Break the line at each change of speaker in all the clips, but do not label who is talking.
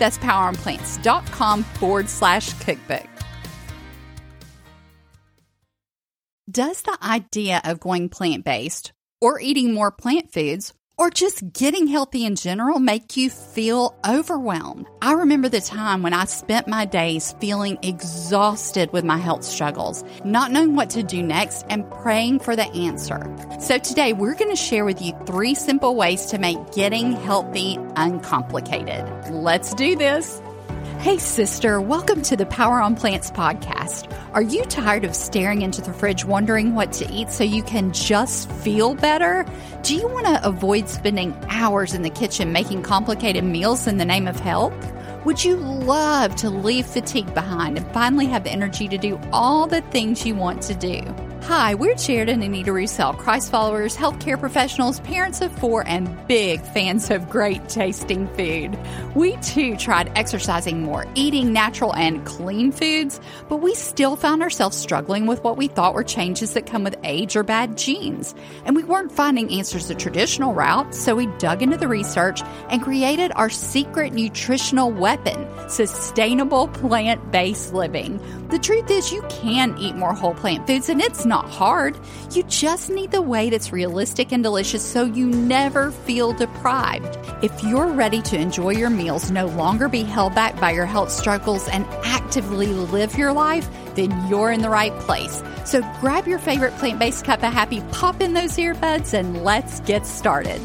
That's poweronplants.com forward slash cookbook. Does the idea of going plant based or eating more plant foods or just getting healthy in general make you feel overwhelmed. I remember the time when I spent my days feeling exhausted with my health struggles, not knowing what to do next, and praying for the answer. So today we're going to share with you three simple ways to make getting healthy uncomplicated. Let's do this. Hey, sister, welcome to the Power on Plants podcast. Are you tired of staring into the fridge wondering what to eat so you can just feel better? Do you want to avoid spending hours in the kitchen making complicated meals in the name of health? Would you love to leave fatigue behind and finally have the energy to do all the things you want to do? Hi, we're Jared and Anita Roussel, Christ followers, healthcare professionals, parents of four, and big fans of great tasting food. We too tried exercising more, eating natural and clean foods, but we still found ourselves struggling with what we thought were changes that come with age or bad genes. And we weren't finding answers the traditional route, so we dug into the research and created our secret nutritional weapon sustainable plant based living. The truth is, you can eat more whole plant foods, and it's not hard. You just need the way that's realistic and delicious so you never feel deprived. If you're ready to enjoy your meals, no longer be held back by your health struggles, and actively live your life, then you're in the right place. So grab your favorite plant based cup of happy, pop in those earbuds, and let's get started.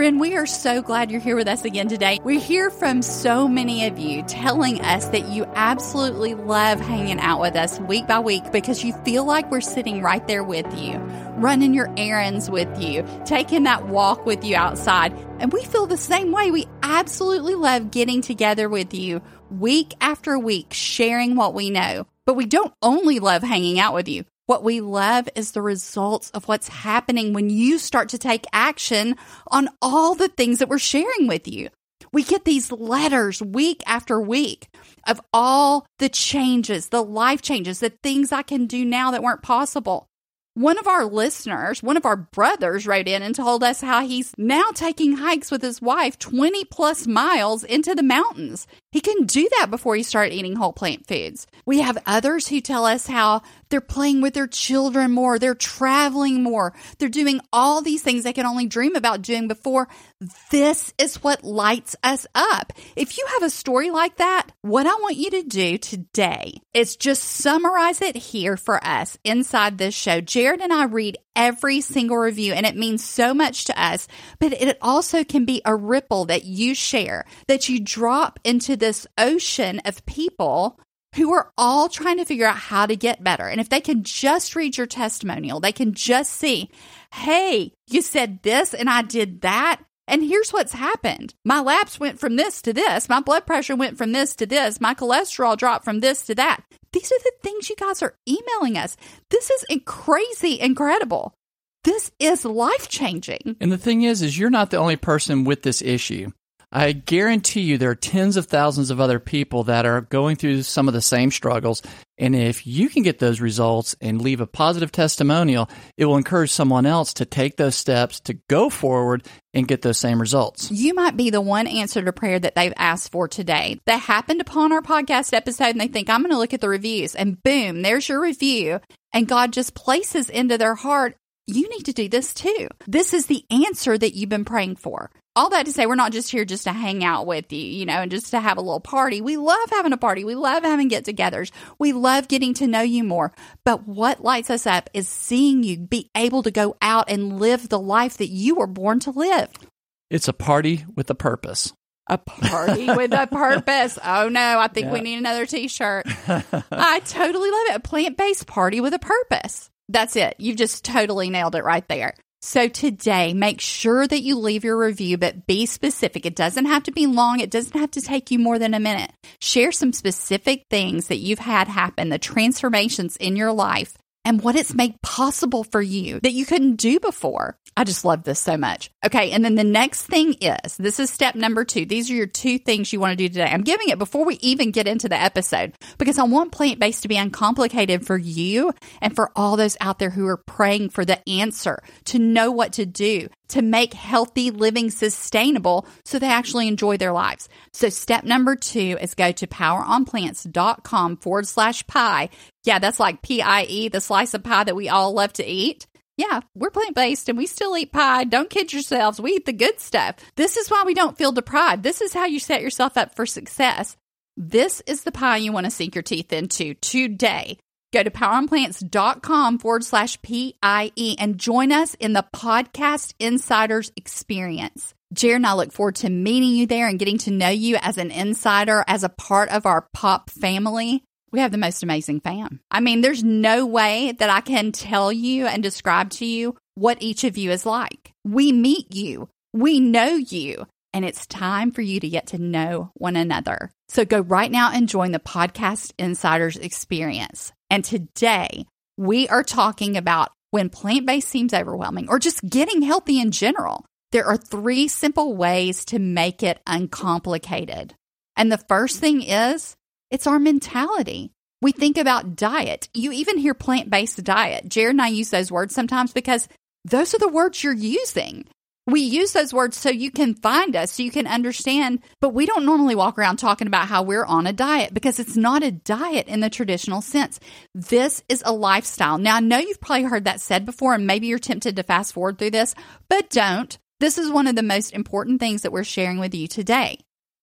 Friend, we are so glad you're here with us again today. We hear from so many of you telling us that you absolutely love hanging out with us week by week because you feel like we're sitting right there with you, running your errands with you, taking that walk with you outside. And we feel the same way. We absolutely love getting together with you week after week, sharing what we know. But we don't only love hanging out with you. What we love is the results of what's happening when you start to take action on all the things that we're sharing with you. We get these letters week after week of all the changes, the life changes, the things I can do now that weren't possible. One of our listeners, one of our brothers, wrote in and told us how he's now taking hikes with his wife 20 plus miles into the mountains. He couldn't do that before he started eating whole plant foods. We have others who tell us how they're playing with their children more, they're traveling more, they're doing all these things they can only dream about doing before. This is what lights us up. If you have a story like that, what I want you to do today is just summarize it here for us inside this show. Jared and I read every single review and it means so much to us, but it also can be a ripple that you share, that you drop into this ocean of people who are all trying to figure out how to get better. And if they can just read your testimonial, they can just see, hey, you said this and I did that. And here's what's happened. My labs went from this to this. My blood pressure went from this to this. My cholesterol dropped from this to that. These are the things you guys are emailing us. This is crazy incredible. This is life changing.
And the thing is, is you're not the only person with this issue. I guarantee you there are tens of thousands of other people that are going through some of the same struggles. And if you can get those results and leave a positive testimonial, it will encourage someone else to take those steps to go forward and get those same results.
You might be the one answer to prayer that they've asked for today. That happened upon our podcast episode and they think, I'm going to look at the reviews. And boom, there's your review. And God just places into their heart you need to do this too. This is the answer that you've been praying for. All that to say, we're not just here just to hang out with you, you know, and just to have a little party. We love having a party. We love having get togethers. We love getting to know you more. But what lights us up is seeing you be able to go out and live the life that you were born to live.
It's a party with a purpose.
A party with a purpose. Oh no, I think yeah. we need another t shirt. I totally love it. A plant based party with a purpose. That's it. You've just totally nailed it right there. So today, make sure that you leave your review, but be specific. It doesn't have to be long. It doesn't have to take you more than a minute. Share some specific things that you've had happen, the transformations in your life and what it's made possible for you that you couldn't do before. I just love this so much. Okay. And then the next thing is this is step number two. These are your two things you want to do today. I'm giving it before we even get into the episode because I want plant based to be uncomplicated for you and for all those out there who are praying for the answer to know what to do to make healthy living sustainable so they actually enjoy their lives. So step number two is go to poweronplants.com forward slash pie. Yeah, that's like P I E, the slice of pie that we all love to eat. Yeah, we're plant based and we still eat pie. Don't kid yourselves. We eat the good stuff. This is why we don't feel deprived. This is how you set yourself up for success. This is the pie you want to sink your teeth into today. Go to poweronplants.com forward slash PIE and join us in the Podcast Insiders experience. Jared and I look forward to meeting you there and getting to know you as an insider, as a part of our pop family. We have the most amazing fam. I mean, there's no way that I can tell you and describe to you what each of you is like. We meet you, we know you, and it's time for you to get to know one another. So go right now and join the Podcast Insiders experience. And today we are talking about when plant based seems overwhelming or just getting healthy in general. There are three simple ways to make it uncomplicated. And the first thing is it's our mentality. We think about diet. You even hear plant based diet. Jared and I use those words sometimes because those are the words you're using. We use those words so you can find us, so you can understand, but we don't normally walk around talking about how we're on a diet because it's not a diet in the traditional sense. This is a lifestyle. Now, I know you've probably heard that said before, and maybe you're tempted to fast forward through this, but don't. This is one of the most important things that we're sharing with you today.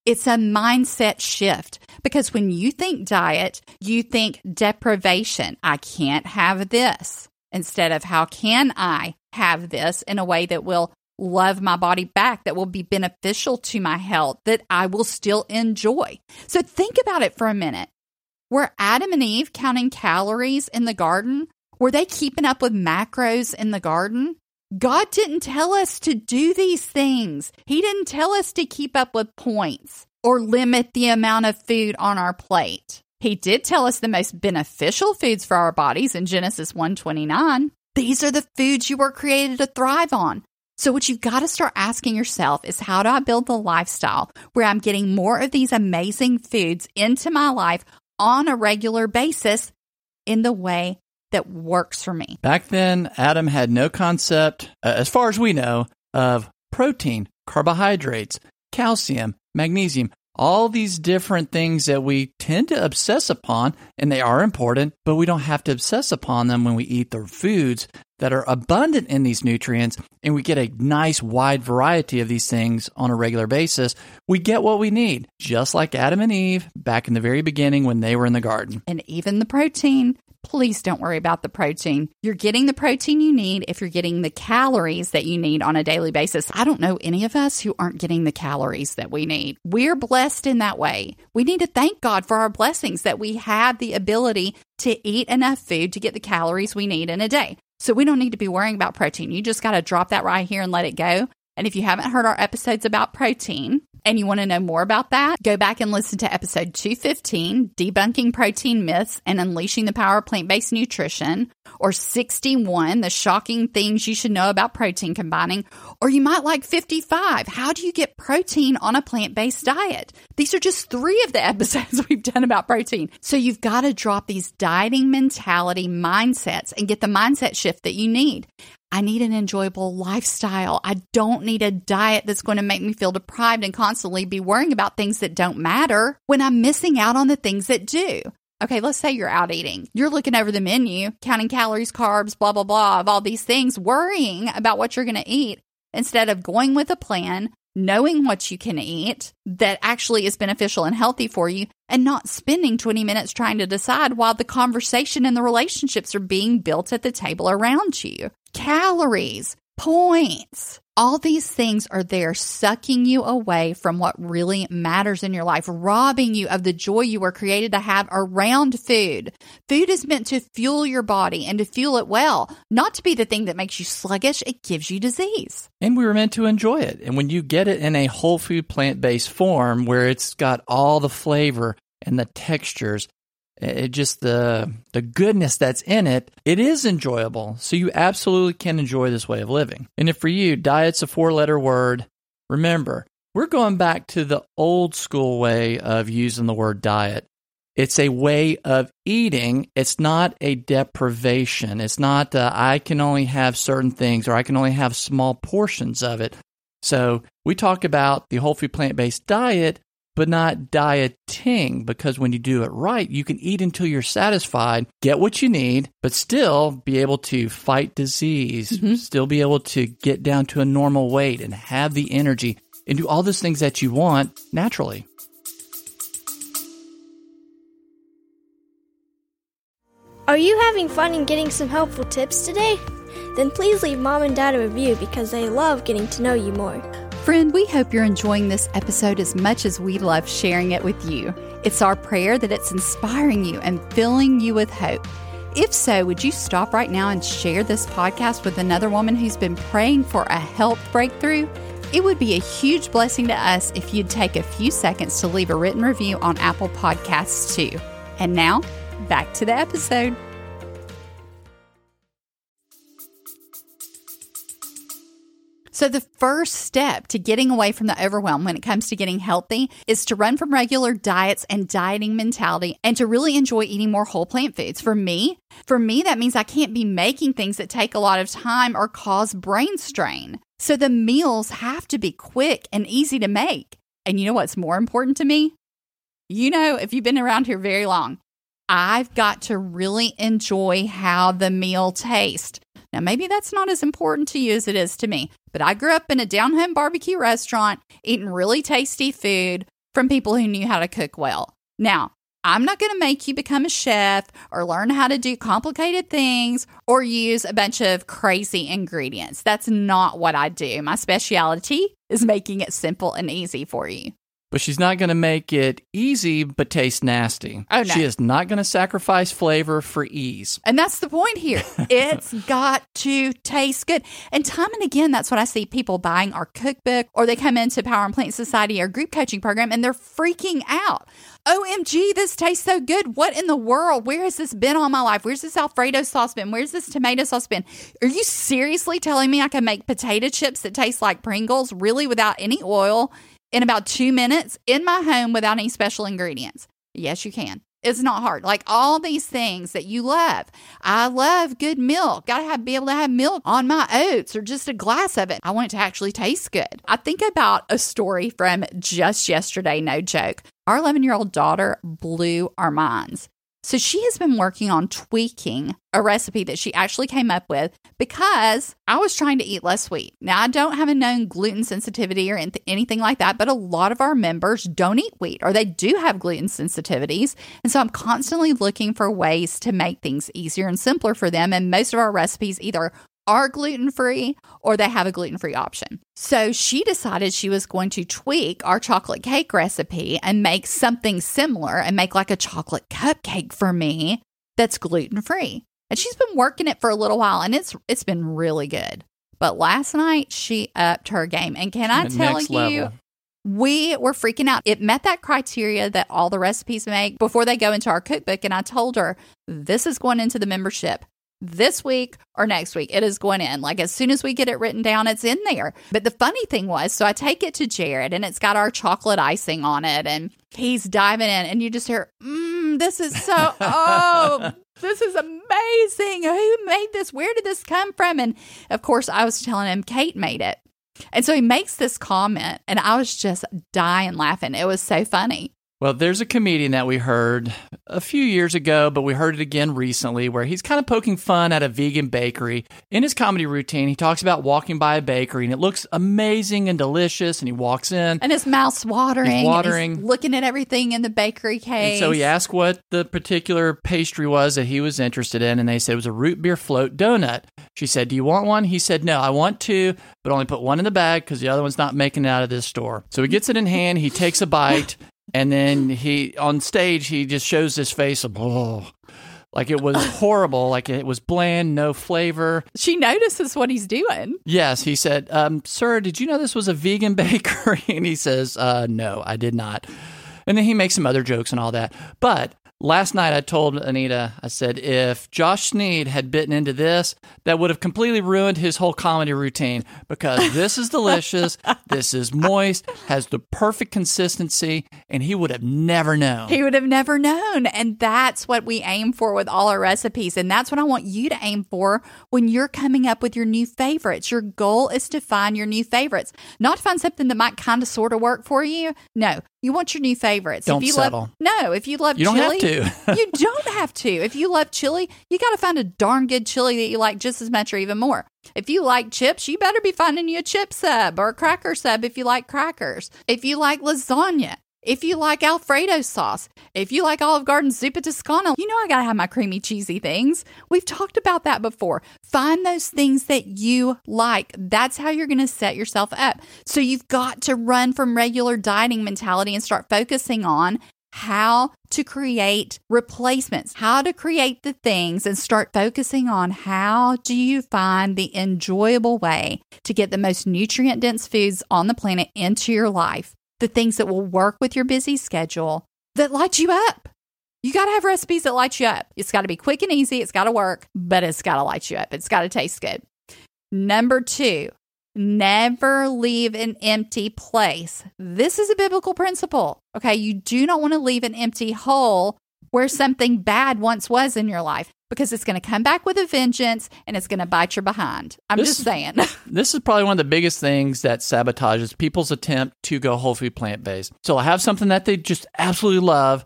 It's a mindset shift because when you think diet, you think deprivation. I can't have this instead of how can I have this in a way that will love my body back, that will be beneficial to my health, that I will still enjoy. So think about it for a minute. Were Adam and Eve counting calories in the garden? Were they keeping up with macros in the garden? God didn't tell us to do these things. He didn't tell us to keep up with points or limit the amount of food on our plate. He did tell us the most beneficial foods for our bodies in Genesis 129. These are the foods you were created to thrive on. So, what you've got to start asking yourself is how do I build the lifestyle where I'm getting more of these amazing foods into my life on a regular basis in the way that works for me?
Back then, Adam had no concept, uh, as far as we know, of protein, carbohydrates, calcium, magnesium, all these different things that we tend to obsess upon, and they are important, but we don't have to obsess upon them when we eat the foods that are abundant in these nutrients and we get a nice wide variety of these things on a regular basis, we get what we need, just like Adam and Eve back in the very beginning when they were in the garden.
And even the protein please don't worry about the protein. You're getting the protein you need if you're getting the calories that you need on a daily basis. I don't know any of us who aren't getting the calories that we need. We're blessed in that way. We need to thank God for our blessings that we have the ability to eat enough food to get the calories we need in a day. So we don't need to be worrying about protein. You just got to drop that right here and let it go. And if you haven't heard our episodes about protein, and you want to know more about that, go back and listen to episode 215, Debunking Protein Myths and Unleashing the Power of Plant Based Nutrition, or 61, The Shocking Things You Should Know About Protein Combining, or you might like 55, How Do You Get Protein on a Plant Based Diet? These are just three of the episodes we've done about protein. So you've got to drop these dieting mentality mindsets and get the mindset shift that you need. I need an enjoyable lifestyle. I don't need a diet that's going to make me feel deprived and constantly be worrying about things that don't matter when I'm missing out on the things that do. Okay, let's say you're out eating. You're looking over the menu, counting calories, carbs, blah, blah, blah, of all these things, worrying about what you're going to eat instead of going with a plan, knowing what you can eat that actually is beneficial and healthy for you, and not spending 20 minutes trying to decide while the conversation and the relationships are being built at the table around you. Calories, points, all these things are there sucking you away from what really matters in your life, robbing you of the joy you were created to have around food. Food is meant to fuel your body and to fuel it well, not to be the thing that makes you sluggish. It gives you disease.
And we were meant to enjoy it. And when you get it in a whole food plant based form where it's got all the flavor and the textures it just the the goodness that's in it it is enjoyable. So you absolutely can enjoy this way of living. And if for you diet's a four letter word remember we're going back to the old school way of using the word diet. It's a way of eating. It's not a deprivation. It's not uh, i can only have certain things or i can only have small portions of it. So we talk about the whole food plant-based diet but not dieting because when you do it right, you can eat until you're satisfied, get what you need, but still be able to fight disease, mm-hmm. still be able to get down to a normal weight and have the energy and do all those things that you want naturally.
Are you having fun and getting some helpful tips today? Then please leave mom and dad a review because they love getting to know you more.
Friend, we hope you're enjoying this episode as much as we love sharing it with you. It's our prayer that it's inspiring you and filling you with hope. If so, would you stop right now and share this podcast with another woman who's been praying for a health breakthrough? It would be a huge blessing to us if you'd take a few seconds to leave a written review on Apple Podcasts too. And now, back to the episode. So, the first step to getting away from the overwhelm when it comes to getting healthy is to run from regular diets and dieting mentality and to really enjoy eating more whole plant foods. For me, for me, that means I can't be making things that take a lot of time or cause brain strain. So, the meals have to be quick and easy to make. And you know what's more important to me? You know, if you've been around here very long, I've got to really enjoy how the meal tastes. Now, maybe that's not as important to you as it is to me, but I grew up in a down home barbecue restaurant eating really tasty food from people who knew how to cook well. Now, I'm not going to make you become a chef or learn how to do complicated things or use a bunch of crazy ingredients. That's not what I do. My specialty is making it simple and easy for you
but she's not going to make it easy but taste nasty.
Oh, no.
She is not going to sacrifice flavor for ease.
And that's the point here. it's got to taste good. And time and again, that's what I see people buying our cookbook or they come into Power on Plants Society or group coaching program and they're freaking out. OMG, this tastes so good. What in the world? Where has this been all my life? Where's this Alfredo sauce been? Where's this tomato sauce been? Are you seriously telling me I can make potato chips that taste like Pringles really without any oil in about two minutes in my home without any special ingredients. Yes, you can. It's not hard. Like all these things that you love. I love good milk. Gotta have be able to have milk on my oats or just a glass of it. I want it to actually taste good. I think about a story from just yesterday, no joke. Our 11 year old daughter blew our minds. So she has been working on tweaking a recipe that she actually came up with because I was trying to eat less sweet. Now, I don't have a known gluten sensitivity or anything like that, but a lot of our members don't eat wheat or they do have gluten sensitivities. And so I'm constantly looking for ways to make things easier and simpler for them. And most of our recipes either are gluten free or they have a gluten free option. So she decided she was going to tweak our chocolate cake recipe and make something similar and make like a chocolate cupcake for me that's gluten free. And she's been working it for a little while and it's it's been really good. But last night she upped her game. And can I tell you
level.
we were freaking out. It met that criteria that all the recipes make before they go into our cookbook. And I told her, this is going into the membership this week or next week. It is going in. Like as soon as we get it written down, it's in there. But the funny thing was, so I take it to Jared and it's got our chocolate icing on it and he's diving in and you just hear, mmm, this is so, oh, this is amazing. Who made this? Where did this come from? And of course, I was telling him Kate made it. And so he makes this comment and I was just dying laughing. It was so funny.
Well, there's a comedian that we heard a few years ago, but we heard it again recently where he's kind of poking fun at a vegan bakery. In his comedy routine, he talks about walking by a bakery and it looks amazing and delicious. And he walks in.
And his mouth's watering.
He's watering.
looking at everything in the bakery case.
And so he asked what the particular pastry was that he was interested in, and they said it was a root beer float donut. She said, Do you want one? He said, No, I want two, but only put one in the bag because the other one's not making it out of this store. So he gets it in hand, he takes a bite, and then he, on stage, he just shows his face of, oh, like it was horrible, like it was bland, no flavor.
She notices what he's doing.
Yes, he said, um, Sir, did you know this was a vegan bakery? And he says, uh, No, I did not. And then he makes some other jokes and all that. But last night I told Anita, I said, if Josh Sneed had bitten into this, that would have completely ruined his whole comedy routine because this is delicious, this is moist, has the perfect consistency, and he would have never known.
He would have never known. And that's what we aim for with all our recipes. And that's what I want you to aim for when you're coming up with your new favorites. Your goal is to find your new favorites, not to find something that might kind of sort of work for you. No, you want your new favorites.
Don't
if you
settle.
Love, no, if you love
You don't have
chili,
to.
you don't have to. If you love chili, you got to find a darn good chili that you like just as much or even more. If you like chips, you better be finding you a chip sub or a cracker sub if you like crackers. If you like lasagna, if you like Alfredo sauce, if you like Olive Garden Zuppa Toscana, you know I gotta have my creamy cheesy things. We've talked about that before. Find those things that you like. That's how you're gonna set yourself up. So you've got to run from regular dieting mentality and start focusing on how to create replacements, how to create the things and start focusing on how do you find the enjoyable way to get the most nutrient dense foods on the planet into your life, the things that will work with your busy schedule that light you up. You got to have recipes that light you up. It's got to be quick and easy. It's got to work, but it's got to light you up. It's got to taste good. Number two, never leave an empty place. This is a biblical principle. Okay. You do not want to leave an empty hole where something bad once was in your life because it's going to come back with a vengeance and it's going to bite your behind. I'm
This-
just saying.
This is probably one of the biggest things that sabotages people's attempt to go whole food plant based. So they'll have something that they just absolutely love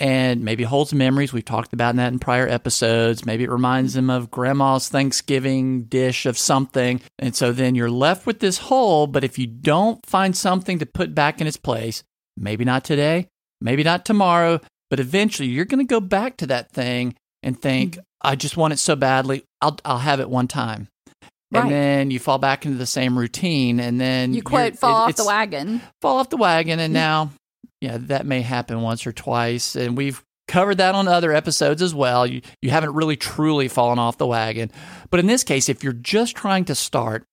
and maybe holds memories. We've talked about that in prior episodes. Maybe it reminds them of grandma's Thanksgiving dish of something. And so then you're left with this hole. But if you don't find something to put back in its place, maybe not today, maybe not tomorrow, but eventually you're going to go back to that thing and think, mm-hmm. I just want it so badly. I'll, I'll have it one time.
Right.
And then you fall back into the same routine, and then
you quote, fall
it-
off the wagon.
fall off the wagon and mm-hmm. now yeah that may happen once or twice and we've covered that on other episodes as well you, you haven't really truly fallen off the wagon but in this case if you're just trying to start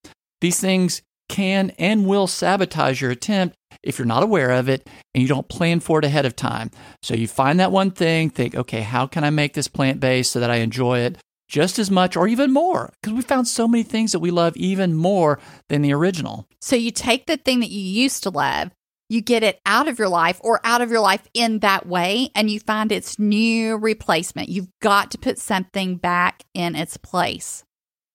these things can and will sabotage your attempt if you're not aware of it and you don't plan for it ahead of time so you find that one thing think okay how can i make this plant-based so that i enjoy it just as much or even more because we found so many things that we love even more than the original
So you take the thing that you used to love, you get it out of your life or out of your life in that way, and you find its new replacement. You've got to put something back in its place.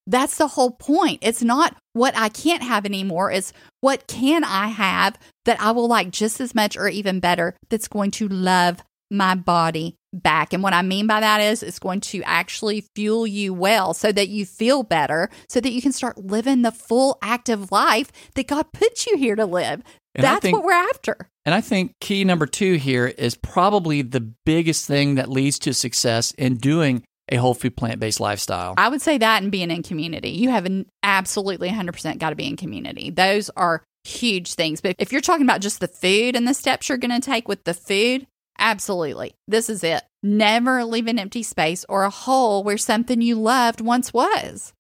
That's the whole point. It's not what I can't have anymore. It's what can I have that I will like just as much or even better that's going to love my body back. And what I mean by that is it's going to actually fuel you well so that you feel better, so that you can start living the full active life that God put you here to live.
And
That's
think-
what we're after.
And I think key number two here is probably the biggest thing that leads to success in doing a whole food plant based lifestyle.
I would say that and being in community. You have an absolutely 100% got to be in community. Those are huge things. But if you're talking about just the food and the steps you're going to take with the food, absolutely. This is it. Never leave an empty space or a hole where something you loved once was.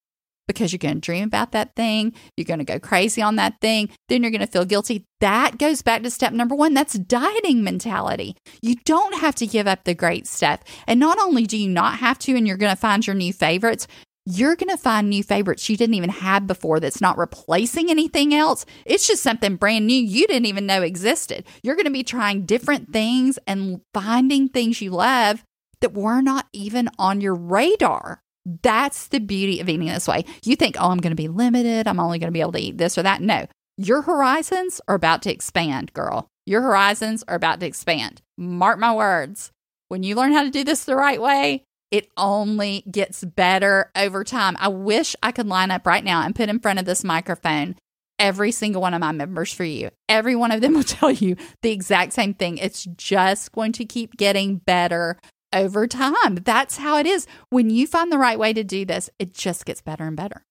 Because you're going to dream about that thing. You're going to go crazy on that thing. Then you're going to feel guilty. That goes back to step number one. That's dieting mentality. You don't have to give up the great stuff. And not only do you not have to, and you're going to find your new favorites, you're going to find new favorites you didn't even have before that's not replacing anything else. It's just something brand new you didn't even know existed. You're going to be trying different things and finding things you love that were not even on your radar. That's the beauty of eating this way. You think, oh, I'm going to be limited. I'm only going to be able to eat this or that. No, your horizons are about to expand, girl. Your horizons are about to expand. Mark my words. When you learn how to do this the right way, it only gets better over time. I wish I could line up right now and put in front of this microphone every single one of my members for you. Every one of them will tell you the exact same thing. It's just going to keep getting better over time. That's how it is. When you find the right way to do this, it just gets better and better.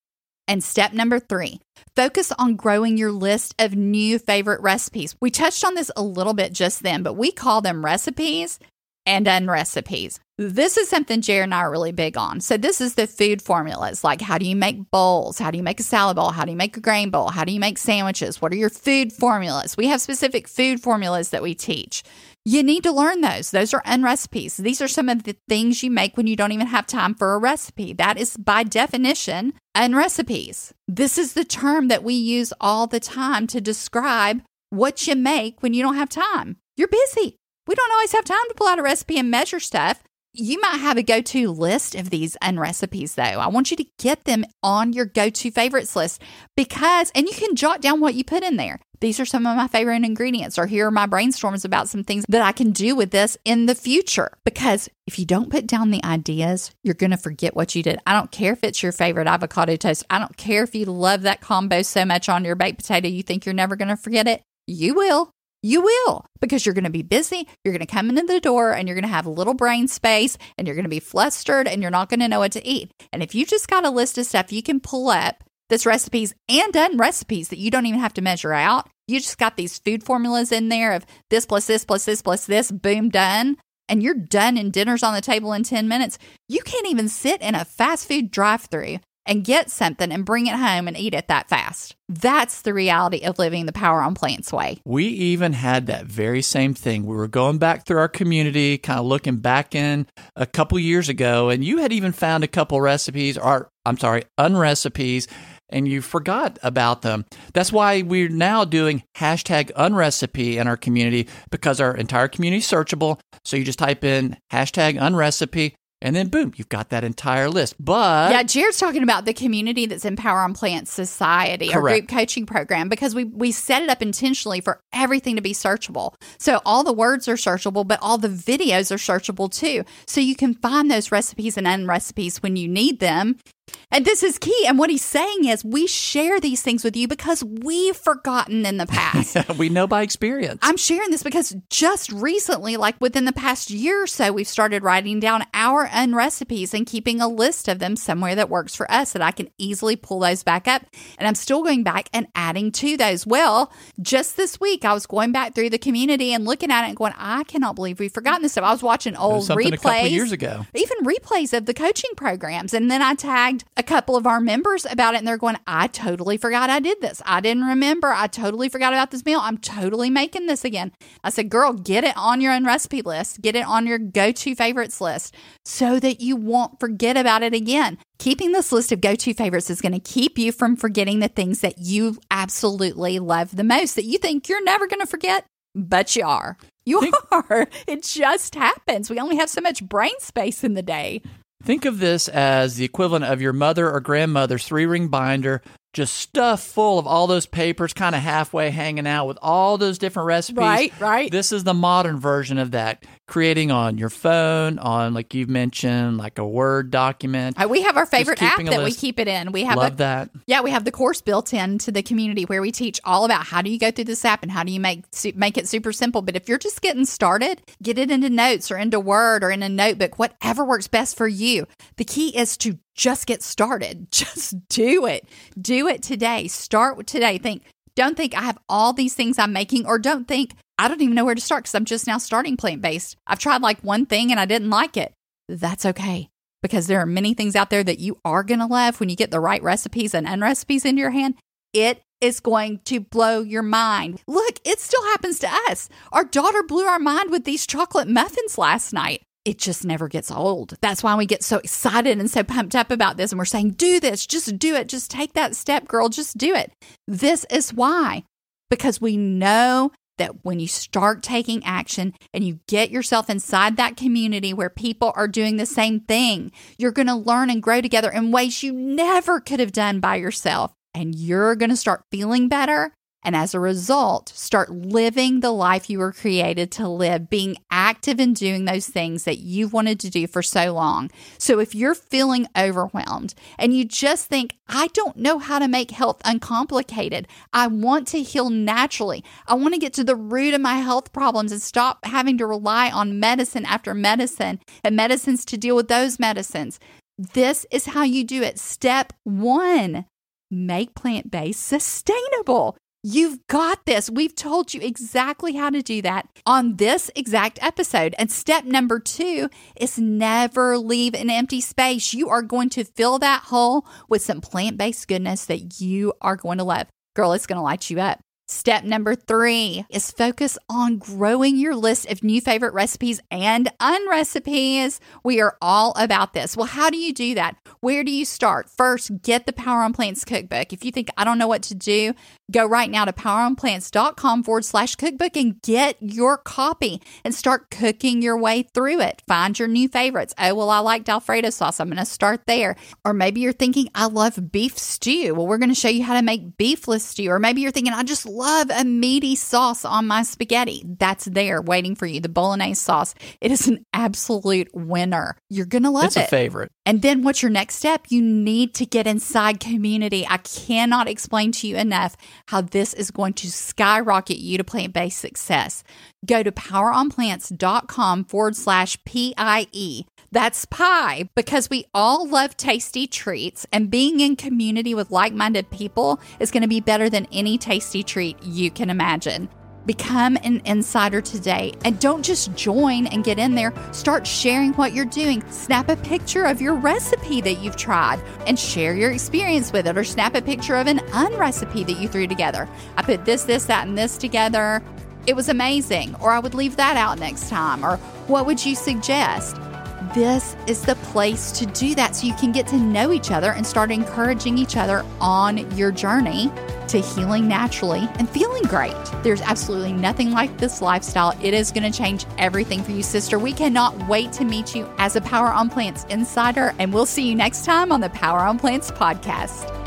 And step number three, focus on growing your list of new favorite recipes. We touched on this a little bit just then, but we call them recipes and unrecipes. This is something Jared and I are really big on. So, this is the food formulas like how do you make bowls? How do you make a salad bowl? How do you make a grain bowl? How do you make sandwiches? What are your food formulas? We have specific food formulas that we teach. You need to learn those. Those are unrecipes. These are some of the things you make when you don't even have time for a recipe. That is, by definition, unrecipes. This is the term that we use all the time to describe what you make when you don't have time. You're busy. We don't always have time to pull out a recipe and measure stuff. You might have a go to list of these unrecipes, though. I want you to get them on your go to favorites list because, and you can jot down what you put in there. These are some of my favorite ingredients, or here are my brainstorms about some things that I can do with this in the future. Because if you don't put down the ideas, you're going to forget what you did. I don't care if it's your favorite avocado toast. I don't care if you love that combo so much on your baked potato, you think you're never going to forget it. You will. You will because you're going to be busy. You're going to come into the door and you're going to have little brain space and you're going to be flustered and you're not going to know what to eat. And if you just got a list of stuff you can pull up that's recipes and unrecipes that you don't even have to measure out, you just got these food formulas in there of this plus this plus this plus this, boom, done. And you're done and dinner's on the table in 10 minutes. You can't even sit in a fast food drive through and get something and bring it home and eat it that fast. That's the reality of living the power on plants way.
We even had that very same thing. We were going back through our community, kind of looking back in a couple years ago, and you had even found a couple recipes, or I'm sorry, unrecipes, and you forgot about them. That's why we're now doing hashtag unrecipe in our community because our entire community is searchable. So you just type in hashtag unrecipe and then boom, you've got that entire list. But
yeah, Jared's talking about the community that's in Power on Plants Society,
Correct.
our group coaching program, because we we set it up intentionally for everything to be searchable. So all the words are searchable, but all the videos are searchable too. So you can find those recipes and unrecipes when you need them and this is key. And what he's saying is, we share these things with you because we've forgotten in the past.
we know by experience.
I'm sharing this because just recently, like within the past year or so, we've started writing down our unrecipes and keeping a list of them somewhere that works for us that I can easily pull those back up. And I'm still going back and adding to those. Well, just this week, I was going back through the community and looking at it and going, I cannot believe we've forgotten this stuff. I was watching old replays, a
couple years ago,
even replays of the coaching programs, and then I tagged a couple of our members about it and they're going, I totally forgot I did this. I didn't remember. I totally forgot about this meal. I'm totally making this again. I said, girl, get it on your own recipe list, get it on your go to favorites list so that you won't forget about it again. Keeping this list of go to favorites is going to keep you from forgetting the things that you absolutely love the most that you think you're never going to forget, but you are. You are. It just happens. We only have so much brain space in the day.
Think of this as the equivalent of your mother or grandmother's three ring binder just stuffed full of all those papers, kind of halfway hanging out with all those different recipes.
Right, right.
This is the modern version of that, creating on your phone, on like you've mentioned, like a Word document.
Uh, we have our favorite app that we keep it in. We have
love
a,
that.
Yeah, we have the course built into the community where we teach all about how do you go through this app and how do you make make it super simple. But if you're just getting started, get it into notes or into Word or in a notebook, whatever works best for you. The key is to just get started. Just do it. Do it today. Start today. Think, don't think I have all these things I'm making, or don't think I don't even know where to start because I'm just now starting plant based. I've tried like one thing and I didn't like it. That's okay because there are many things out there that you are going to love when you get the right recipes and unrecipes into your hand. It is going to blow your mind. Look, it still happens to us. Our daughter blew our mind with these chocolate muffins last night it just never gets old. That's why we get so excited and so pumped up about this. And we're saying, do this, just do it, just take that step, girl, just do it. This is why, because we know that when you start taking action and you get yourself inside that community where people are doing the same thing, you're going to learn and grow together in ways you never could have done by yourself. And you're going to start feeling better And as a result, start living the life you were created to live, being active in doing those things that you've wanted to do for so long. So if you're feeling overwhelmed and you just think, I don't know how to make health uncomplicated, I want to heal naturally, I want to get to the root of my health problems and stop having to rely on medicine after medicine and medicines to deal with those medicines. This is how you do it. Step one make plant based sustainable. You've got this. We've told you exactly how to do that on this exact episode. And step number two is never leave an empty space. You are going to fill that hole with some plant based goodness that you are going to love. Girl, it's going to light you up. Step number three is focus on growing your list of new favorite recipes and unrecipes. We are all about this. Well, how do you do that? Where do you start? First, get the Power on Plants cookbook. If you think I don't know what to do, go right now to poweronplants.com forward slash cookbook and get your copy and start cooking your way through it. Find your new favorites. Oh, well, I liked Alfredo sauce. I'm going to start there. Or maybe you're thinking, I love beef stew. Well, we're going to show you how to make beefless stew. Or maybe you're thinking, I just love a meaty sauce on my spaghetti. That's there waiting for you. The bolognese sauce. It is an absolute winner. You're going to love
it's
it.
It's a favorite.
And then what's your next step? You need to get inside community. I cannot explain to you enough how this is going to skyrocket you to plant based success. Go to poweronplants.com forward slash PIE. That's pie because we all love tasty treats, and being in community with like minded people is going to be better than any tasty treat you can imagine. Become an insider today and don't just join and get in there. Start sharing what you're doing. Snap a picture of your recipe that you've tried and share your experience with it, or snap a picture of an unrecipe that you threw together. I put this, this, that, and this together. It was amazing. Or I would leave that out next time. Or what would you suggest? This is the place to do that so you can get to know each other and start encouraging each other on your journey to healing naturally and feeling great. There's absolutely nothing like this lifestyle. It is going to change everything for you, sister. We cannot wait to meet you as a Power on Plants insider, and we'll see you next time on the Power on Plants podcast.